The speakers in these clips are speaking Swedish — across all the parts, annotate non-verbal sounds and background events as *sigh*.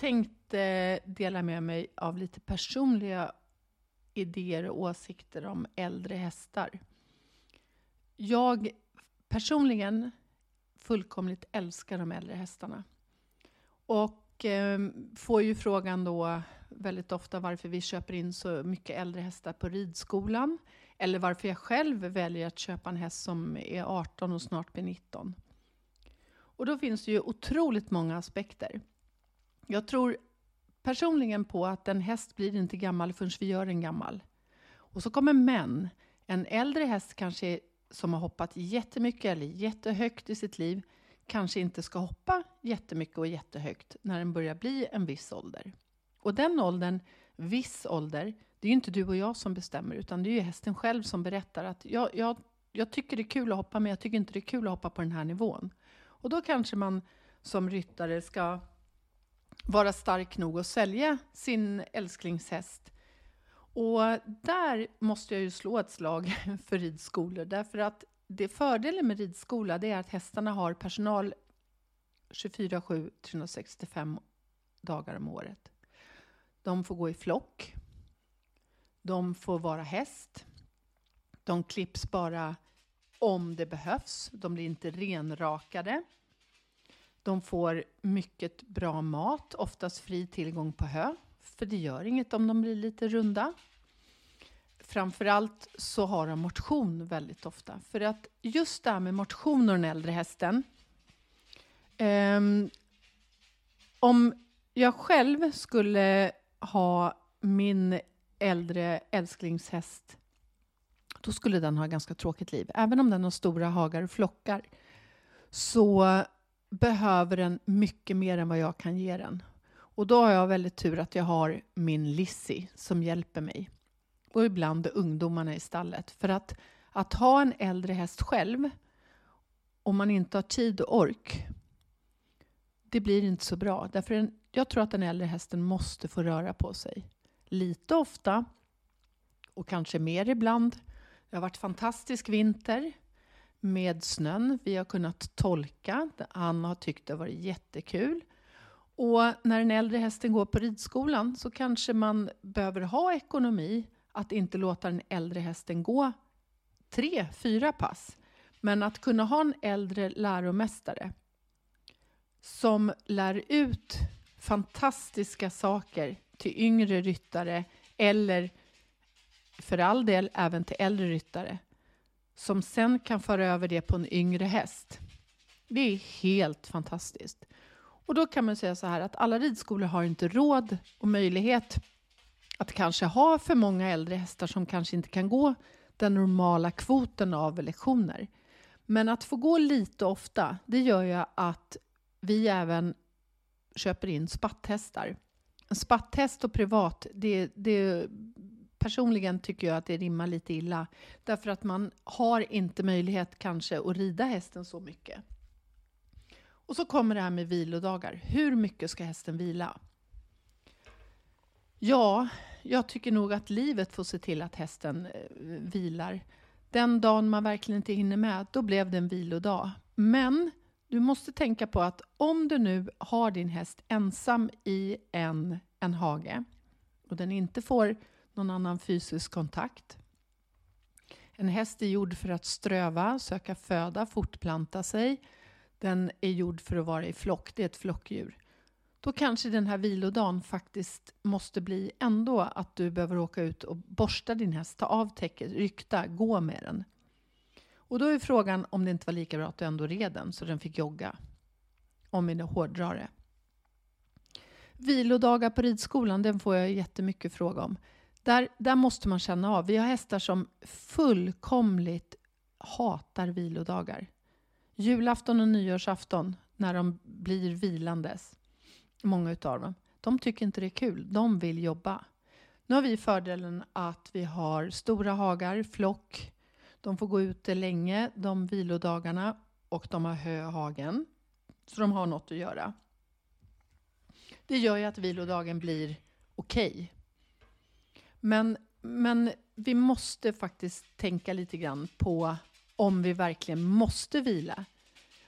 Jag tänkte dela med mig av lite personliga idéer och åsikter om äldre hästar. Jag personligen fullkomligt älskar de äldre hästarna. Och eh, får ju frågan då väldigt ofta varför vi köper in så mycket äldre hästar på ridskolan. Eller varför jag själv väljer att köpa en häst som är 18 och snart blir 19. Och då finns det ju otroligt många aspekter. Jag tror personligen på att en häst blir inte gammal förrän vi gör den gammal. Och så kommer män. En äldre häst kanske som har hoppat jättemycket eller jättehögt i sitt liv kanske inte ska hoppa jättemycket och jättehögt när den börjar bli en viss ålder. Och den åldern, viss ålder, det är ju inte du och jag som bestämmer utan det är ju hästen själv som berättar att jag, jag, jag tycker det är kul att hoppa men jag tycker inte det är kul att hoppa på den här nivån. Och då kanske man som ryttare ska vara stark nog att sälja sin älsklingshäst. Och där måste jag ju slå ett slag *laughs* för ridskolor därför att det fördelen med ridskola det är att hästarna har personal 24-7, 365 dagar om året. De får gå i flock. De får vara häst. De klipps bara om det behövs. De blir inte renrakade. De får mycket bra mat, oftast fri tillgång på hö, för det gör inget om de blir lite runda. Framförallt så har de motion väldigt ofta, för att just det här med motion och den äldre hästen. Um, om jag själv skulle ha min äldre älsklingshäst, då skulle den ha ett ganska tråkigt liv. Även om den har stora hagar och flockar, så behöver den mycket mer än vad jag kan ge den. Och då har jag väldigt tur att jag har min Lissy som hjälper mig. Och ibland ungdomarna i stallet. För att, att ha en äldre häst själv, om man inte har tid och ork, det blir inte så bra. Därför en, jag tror att den äldre hästen måste få röra på sig. Lite ofta och kanske mer ibland. Det har varit fantastisk vinter med snön. Vi har kunnat tolka. Han har tyckt det har varit jättekul. Och när den äldre hästen går på ridskolan så kanske man behöver ha ekonomi att inte låta den äldre hästen gå tre, fyra pass. Men att kunna ha en äldre läromästare som lär ut fantastiska saker till yngre ryttare eller för all del även till äldre ryttare som sen kan föra över det på en yngre häst. Det är helt fantastiskt. Och då kan man säga så här att alla ridskolor har inte råd och möjlighet att kanske ha för många äldre hästar som kanske inte kan gå den normala kvoten av lektioner. Men att få gå lite ofta, det gör ju att vi även köper in spatthästar. En spatthäst och privat, det, det personligen tycker jag att det rimmar lite illa. Därför att man har inte möjlighet kanske att rida hästen så mycket. Och så kommer det här med vilodagar. Hur mycket ska hästen vila? Ja, jag tycker nog att livet får se till att hästen eh, vilar. Den dagen man verkligen inte hinner med, då blev det en vilodag. Men du måste tänka på att om du nu har din häst ensam i en, en hage och den inte får någon annan fysisk kontakt. En häst är gjord för att ströva, söka föda, fortplanta sig. Den är gjord för att vara i flock, det är ett flockdjur. Då kanske den här vilodagen faktiskt måste bli ändå att du behöver åka ut och borsta din häst, ta av täcket, rykta, gå med den. Och då är frågan om det inte var lika bra att du ändå red den så den fick jogga. Om vi nu hårdrar det. Vilodagar på ridskolan, den får jag jättemycket fråga om. Där, där måste man känna av. Vi har hästar som fullkomligt hatar vilodagar. Julafton och nyårsafton när de blir vilandes, många utav dem, de tycker inte det är kul. De vill jobba. Nu har vi fördelen att vi har stora hagar, flock. De får gå ute länge de vilodagarna och de har höhagen. Så de har något att göra. Det gör ju att vilodagen blir okej. Okay. Men, men vi måste faktiskt tänka lite grann på om vi verkligen måste vila.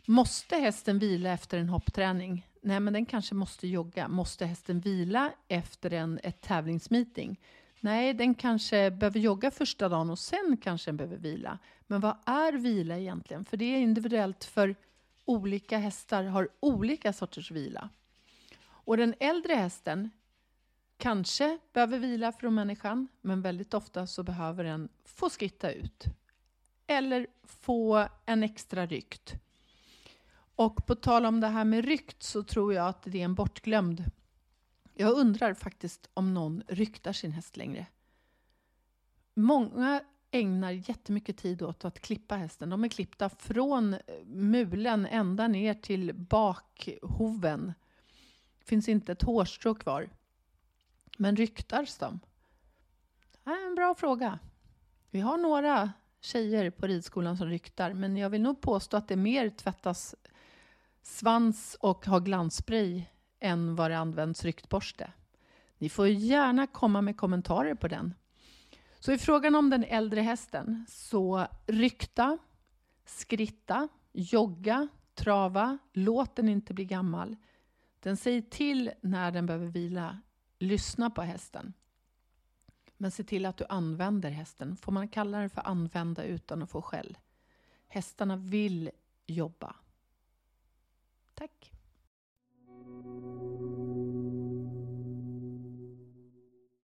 Måste hästen vila efter en hoppträning? nej men den kanske måste jogga. Måste hästen vila efter en, ett tävlingsmeeting? Nej, den kanske behöver jogga första dagen och sen kanske den behöver vila. Men vad är vila egentligen? För det är individuellt för olika hästar har olika sorters vila. Och den äldre hästen kanske behöver vila från människan, men väldigt ofta så behöver den få skritta ut. Eller få en extra rykt. Och på tal om det här med rykt så tror jag att det är en bortglömd. Jag undrar faktiskt om någon ryktar sin häst längre. Många ägnar jättemycket tid åt att klippa hästen. De är klippta från mulen ända ner till bakhoven. Det finns inte ett hårstrå kvar. Men ryktas de? Det är en bra fråga. Vi har några tjejer på ridskolan som ryktar, men jag vill nog påstå att det mer tvättas svans och har glansspray än vad det används ryktborste. Ni får gärna komma med kommentarer på den. Så i frågan om den äldre hästen, så rykta, skritta, jogga, trava, låt den inte bli gammal. Den säger till när den behöver vila. Lyssna på hästen. Men se till att du använder hästen. Får man kalla den för använda utan att få skäll? Hästarna vill jobba. Tack!